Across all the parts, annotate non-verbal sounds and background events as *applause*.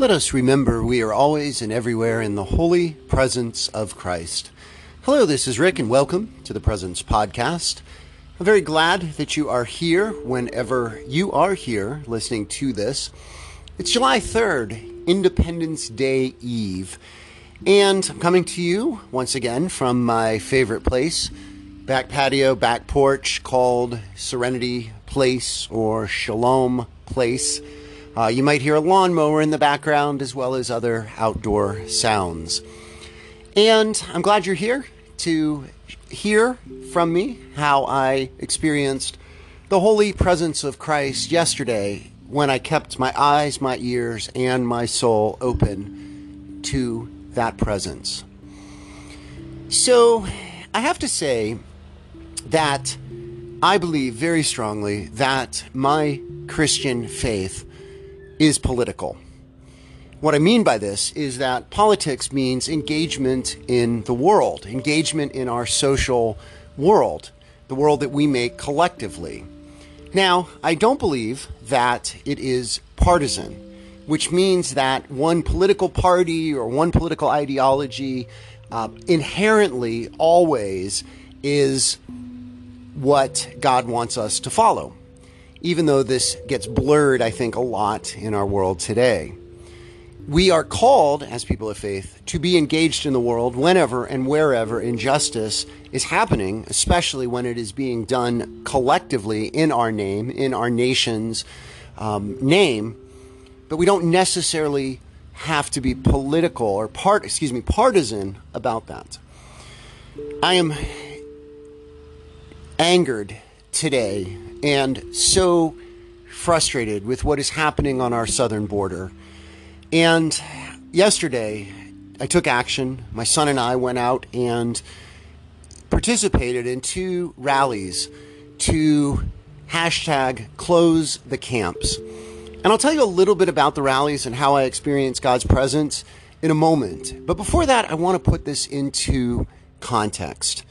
Let us remember we are always and everywhere in the holy presence of Christ. Hello, this is Rick, and welcome to the Presence Podcast. I'm very glad that you are here whenever you are here listening to this. It's July 3rd, Independence Day Eve, and I'm coming to you once again from my favorite place, back patio, back porch called Serenity Place or Shalom Place. Uh, you might hear a lawnmower in the background as well as other outdoor sounds. And I'm glad you're here to hear from me how I experienced the holy presence of Christ yesterday when I kept my eyes, my ears, and my soul open to that presence. So I have to say that I believe very strongly that my Christian faith is political. What I mean by this is that politics means engagement in the world, engagement in our social world, the world that we make collectively. Now, I don't believe that it is partisan, which means that one political party or one political ideology uh, inherently always is what God wants us to follow even though this gets blurred, I think, a lot in our world today. We are called, as people of faith, to be engaged in the world whenever and wherever injustice is happening, especially when it is being done collectively in our name, in our nation's um, name. But we don't necessarily have to be political or part, excuse me, partisan about that. I am angered today and so frustrated with what is happening on our southern border. And yesterday, I took action. My son and I went out and participated in two rallies to hashtag close the camps. And I'll tell you a little bit about the rallies and how I experienced God's presence in a moment. But before that, I want to put this into context.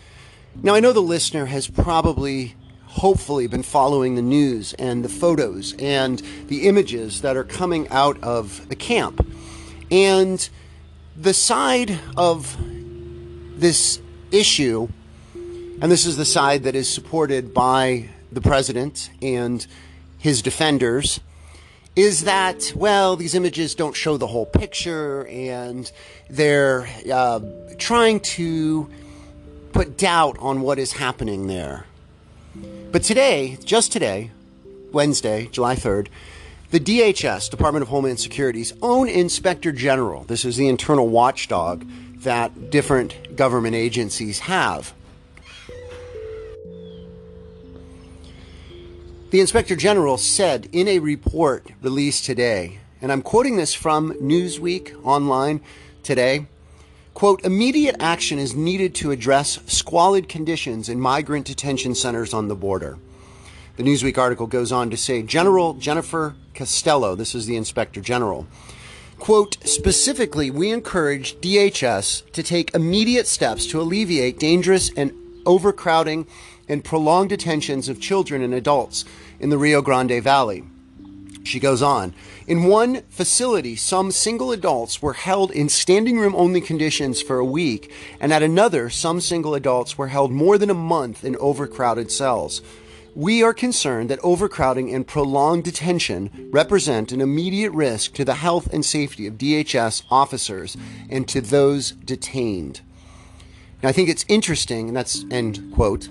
Now, I know the listener has probably hopefully been following the news and the photos and the images that are coming out of the camp. And the side of this issue, and this is the side that is supported by the president and his defenders, is that, well, these images don't show the whole picture and they're uh, trying to put doubt on what is happening there. But today, just today, Wednesday, July 3rd, the DHS, Department of Homeland Security's own Inspector General, this is the internal watchdog that different government agencies have. The Inspector General said in a report released today, and I'm quoting this from Newsweek online today Quote, immediate action is needed to address squalid conditions in migrant detention centers on the border. The Newsweek article goes on to say General Jennifer Costello, this is the Inspector General, quote, specifically, we encourage DHS to take immediate steps to alleviate dangerous and overcrowding and prolonged detentions of children and adults in the Rio Grande Valley. She goes on. In one facility, some single adults were held in standing room only conditions for a week, and at another, some single adults were held more than a month in overcrowded cells. We are concerned that overcrowding and prolonged detention represent an immediate risk to the health and safety of DHS officers and to those detained. Now, I think it's interesting, and that's end quote.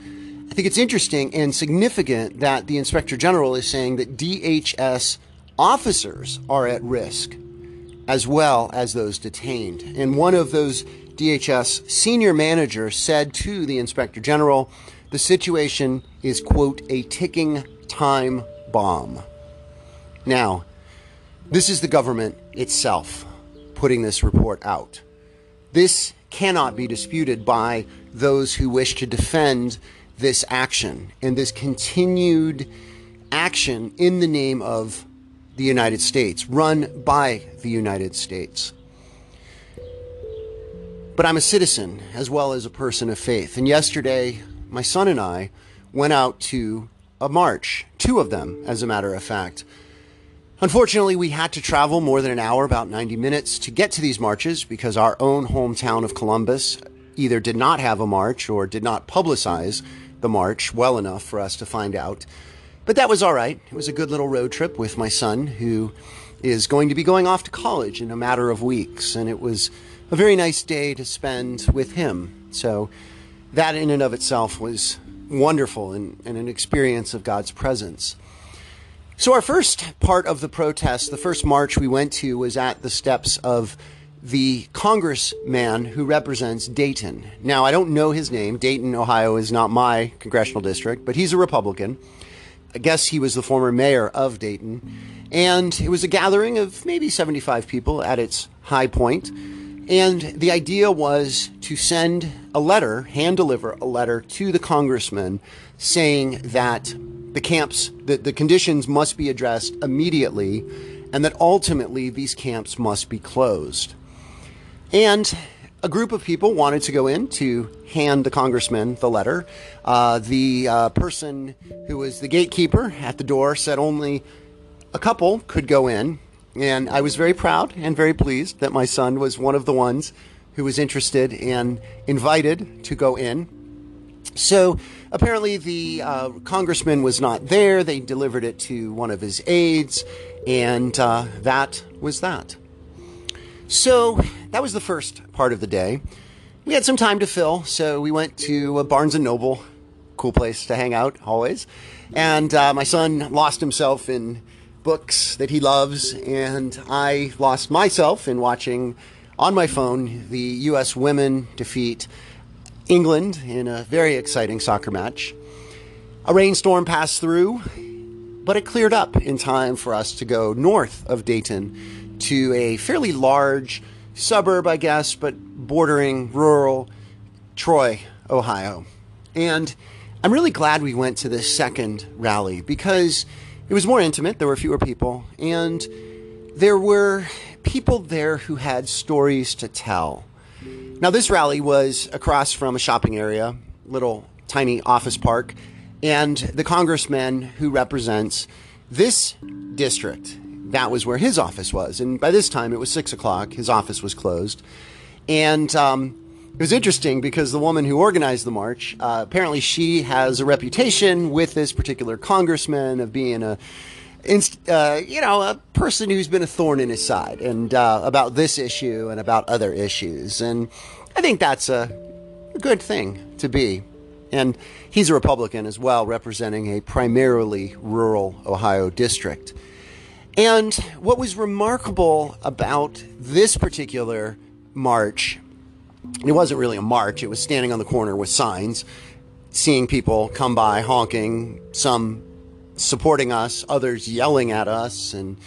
I think it's interesting and significant that the Inspector General is saying that DHS officers are at risk as well as those detained. And one of those DHS senior managers said to the Inspector General, the situation is, quote, a ticking time bomb. Now, this is the government itself putting this report out. This cannot be disputed by those who wish to defend this action and this continued action in the name of the United States, run by the United States. But I'm a citizen as well as a person of faith. And yesterday, my son and I went out to a march, two of them, as a matter of fact. Unfortunately, we had to travel more than an hour, about 90 minutes, to get to these marches because our own hometown of Columbus either did not have a march or did not publicize the march well enough for us to find out. But that was all right. It was a good little road trip with my son, who is going to be going off to college in a matter of weeks. And it was a very nice day to spend with him. So that in and of itself was wonderful and, and an experience of God's presence. So, our first part of the protest, the first march we went to, was at the steps of the congressman who represents Dayton. Now, I don't know his name. Dayton, Ohio is not my congressional district, but he's a Republican. I guess he was the former mayor of Dayton. And it was a gathering of maybe 75 people at its high point. And the idea was to send a letter, hand deliver a letter to the congressman saying that the camps, that the conditions must be addressed immediately, and that ultimately these camps must be closed. And a group of people wanted to go in to hand the congressman the letter. Uh, the uh, person who was the gatekeeper at the door said only a couple could go in, and I was very proud and very pleased that my son was one of the ones who was interested and invited to go in. So apparently, the uh, congressman was not there. They delivered it to one of his aides, and uh, that was that. So that was the first part of the day. We had some time to fill, so we went to Barnes and Noble, cool place to hang out always. And uh, my son lost himself in books that he loves, and I lost myself in watching on my phone the U.S. women defeat England in a very exciting soccer match. A rainstorm passed through, but it cleared up in time for us to go north of Dayton to a fairly large suburb, I guess, but bordering rural Troy, Ohio. And I'm really glad we went to this second rally because it was more intimate. There were fewer people, and there were people there who had stories to tell. Now, this rally was across from a shopping area, little tiny office park, and the congressman who represents this district, that was where his office was. And by this time, it was six o'clock. His office was closed. And um, it was interesting because the woman who organized the march, uh, apparently, she has a reputation with this particular congressman of being a inst- uh, you know, a person who's been a thorn in his side, and uh, about this issue and about other issues. And I think that's a, a good thing to be. And he's a Republican as well, representing a primarily rural Ohio district. And what was remarkable about this particular march, it wasn't really a march, it was standing on the corner with signs, seeing people come by honking, some supporting us, others yelling at us and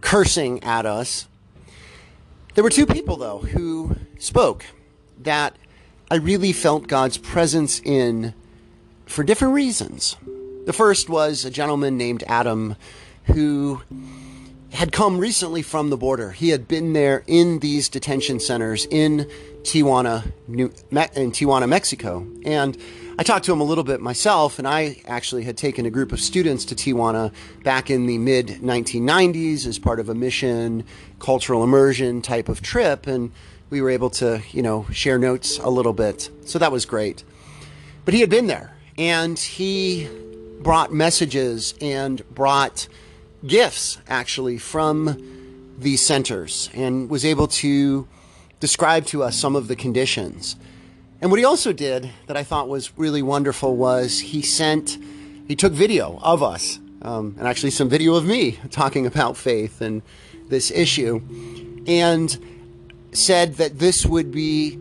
cursing at us. There were two people, though, who spoke that I really felt God's presence in for different reasons. The first was a gentleman named Adam who had come recently from the border. He had been there in these detention centers in Tijuana, New, in Tijuana, Mexico, and I talked to him a little bit myself, and I actually had taken a group of students to Tijuana back in the mid 1990s as part of a mission, cultural immersion type of trip, and we were able to, you know, share notes a little bit. So that was great. But he had been there, and he brought messages and brought gifts actually from these centers and was able to describe to us some of the conditions. And what he also did that I thought was really wonderful was he sent, he took video of us, um, and actually some video of me talking about faith and this issue, and said that this would be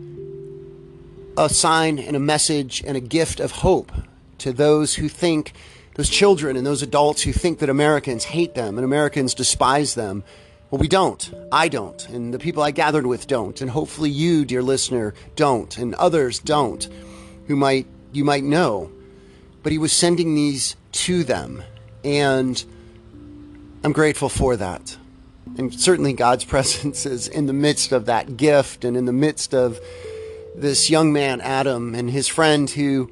a sign and a message and a gift of hope to those who think, those children and those adults who think that Americans hate them and Americans despise them well, we don't. I don't. And the people I gathered with don't. And hopefully you, dear listener, don't. And others don't who might you might know. But he was sending these to them. And I'm grateful for that. And certainly God's *laughs* presence is in the midst of that gift and in the midst of this young man, Adam, and his friend who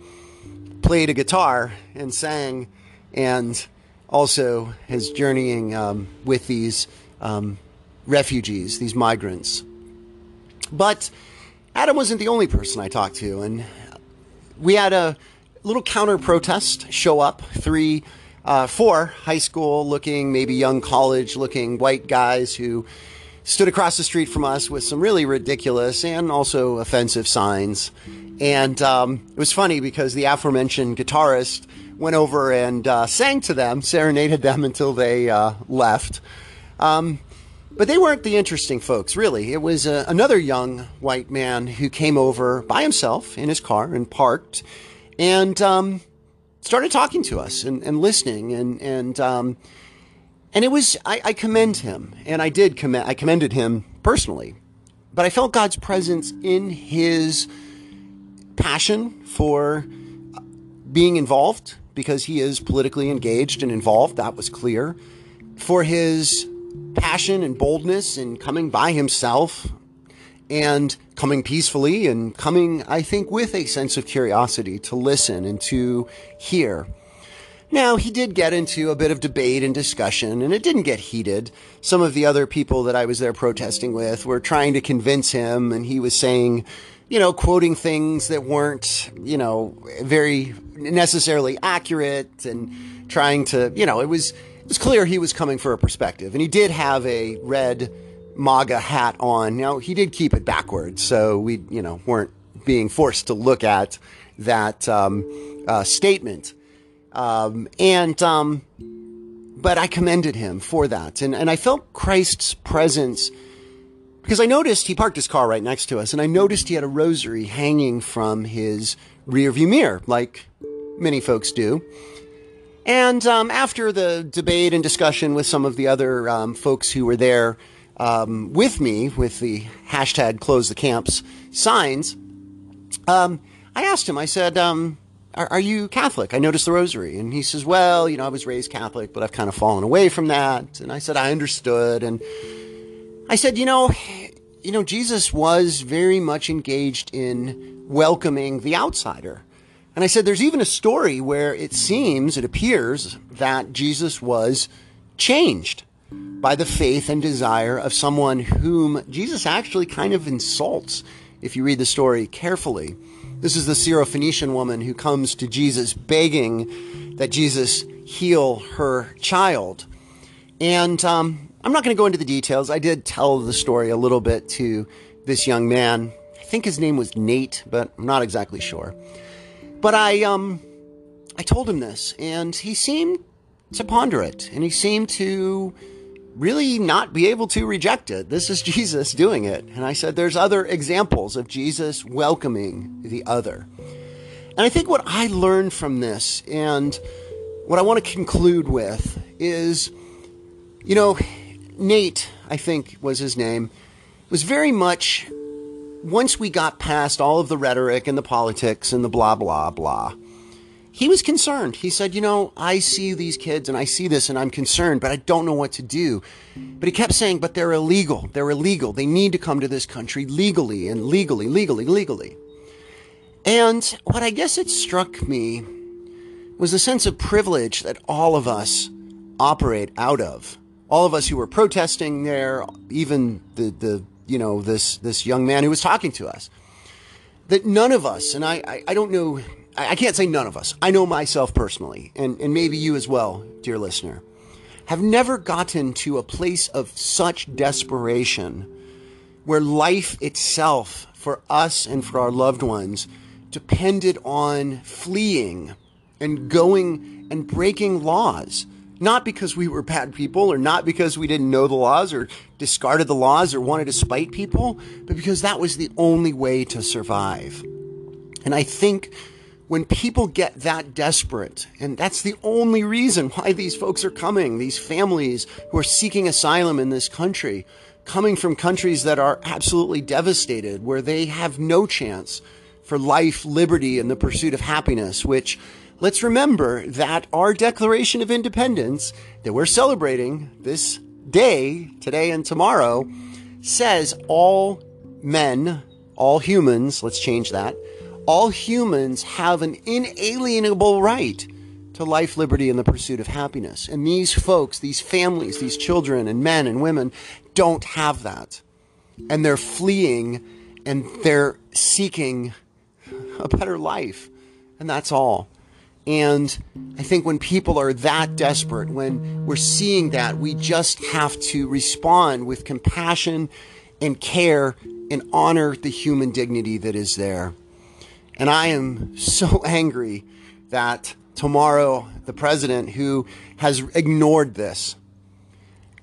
played a guitar and sang and also is journeying um, with these um, refugees, these migrants. But Adam wasn't the only person I talked to, and we had a little counter protest show up. Three, uh, four high school looking, maybe young college looking white guys who stood across the street from us with some really ridiculous and also offensive signs. And um, it was funny because the aforementioned guitarist went over and uh, sang to them, serenaded them *laughs* until they uh, left. Um, but they weren't the interesting folks, really. It was uh, another young white man who came over by himself in his car and parked and um, started talking to us and, and listening. And, and, um, and it was, I, I commend him. And I did commend, I commended him personally. But I felt God's presence in his passion for being involved because he is politically engaged and involved. That was clear. For his passion and boldness in coming by himself and coming peacefully and coming, I think, with a sense of curiosity to listen and to hear. Now, he did get into a bit of debate and discussion, and it didn't get heated. Some of the other people that I was there protesting with were trying to convince him, and he was saying, you know, quoting things that weren't, you know, very necessarily accurate and trying to, you know, it was, it was clear he was coming for a perspective. And he did have a red MAGA hat on. Now, he did keep it backwards, so we, you know, weren't being forced to look at that um, uh, statement. Um, and, um, but I commended him for that. And, and I felt Christ's presence because I noticed he parked his car right next to us and I noticed he had a rosary hanging from his rearview mirror, like many folks do. And um, after the debate and discussion with some of the other um, folks who were there um, with me with the hashtag close the camps signs, um, I asked him, I said, um, are, are, you Catholic? I noticed the rosary. And he says, Well, you know, I was raised Catholic, but I've kind of fallen away from that. And I said, I understood. And I said, You know, you know, Jesus was very much engaged in welcoming the outsider. And I said, There's even a story where it seems, it appears, that Jesus was changed by the faith and desire of someone whom Jesus actually kind of insults if you read the story carefully. This is the Syrophoenician woman who comes to Jesus begging that Jesus heal her child. And um, I'm not going to go into the details. I did tell the story a little bit to this young man. I think his name was Nate, but I'm not exactly sure. But I, um, I told him this, and he seemed to ponder it, and he seemed to really not be able to reject it. This is *laughs* Jesus doing it. And I said, there's other examples of Jesus welcoming the other. And I think what I learned from this and what I want to conclude with is, you know, Nate, I think was his name, was very much, once we got past all of the rhetoric and the politics and the blah, blah, blah, he was concerned. He said, You know, I see these kids and I see this and I'm concerned, but I don't know what to do. But he kept saying, But they're illegal. They're illegal. They need to come to this country legally and legally, legally, legally. And what I guess it struck me was the sense of privilege that all of us operate out of. All of us who were protesting there, even the, the you know, this, this young man who was talking to us. That none of us, and I, I, I don't know I can't say none of us. I know myself personally, and, and maybe you as well, dear listener, have never gotten to a place of such desperation where life itself for us and for our loved ones depended on fleeing and going and breaking laws. Not because we were bad people or not because we didn't know the laws or discarded the laws or wanted to spite people, but because that was the only way to survive. And I think when people get that desperate, and that's the only reason why these folks are coming, these families who are seeking asylum in this country, coming from countries that are absolutely devastated, where they have no chance for life, liberty, and the pursuit of happiness, which let's remember that our Declaration of Independence that we're celebrating this day, today and tomorrow, says all men, all humans, let's change that, all humans have an inalienable right to life, liberty, and the pursuit of happiness. And these folks, these families, these children and men and women don't have that. And they're fleeing and they're seeking a better life. And that's all. And I think when people are that desperate, when we're seeing that, we just have to respond with compassion and care and honor the human dignity that is there. And I am so *laughs* angry that tomorrow the president, who has ignored this,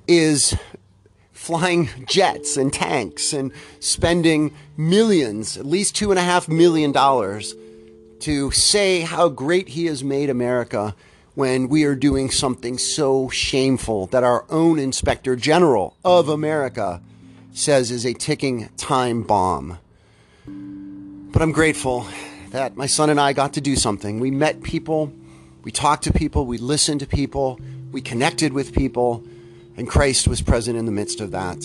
is flying *laughs* jets and tanks and spending millions, at least two and a half million dollars, to say how great he has made America when we are doing something so shameful that our own inspector general of America says is a ticking time bomb. But I'm grateful that my son and I got to do something. We met people, we talked to people, we listened to people, we connected with people, and Christ was present in the midst of that.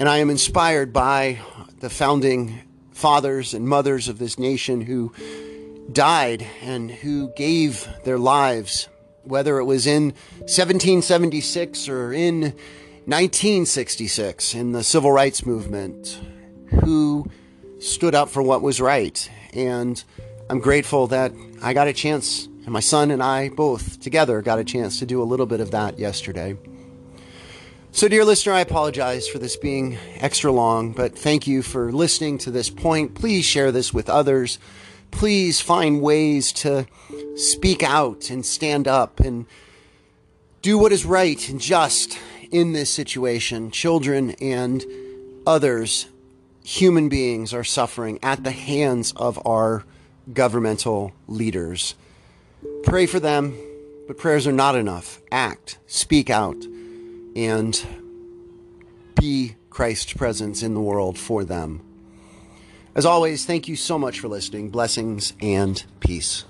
And I am inspired by the founding fathers and mothers of this nation who died and who gave their lives, whether it was in 1776 or in 1966 in the civil rights movement, who stood up for what was right. And I'm grateful that I got a chance, and my son and I both together got a chance to do a little bit of that yesterday. So, dear listener, I apologize for this being extra long, but thank you for listening to this point. Please share this with others. Please find ways to speak out and stand up and do what is right and just in this situation. Children and others, human beings, are suffering at the hands of our governmental leaders. Pray for them, but prayers are not enough. Act, speak out and be Christ's presence in the world for them. As always, thank you so much for listening. Blessings and peace.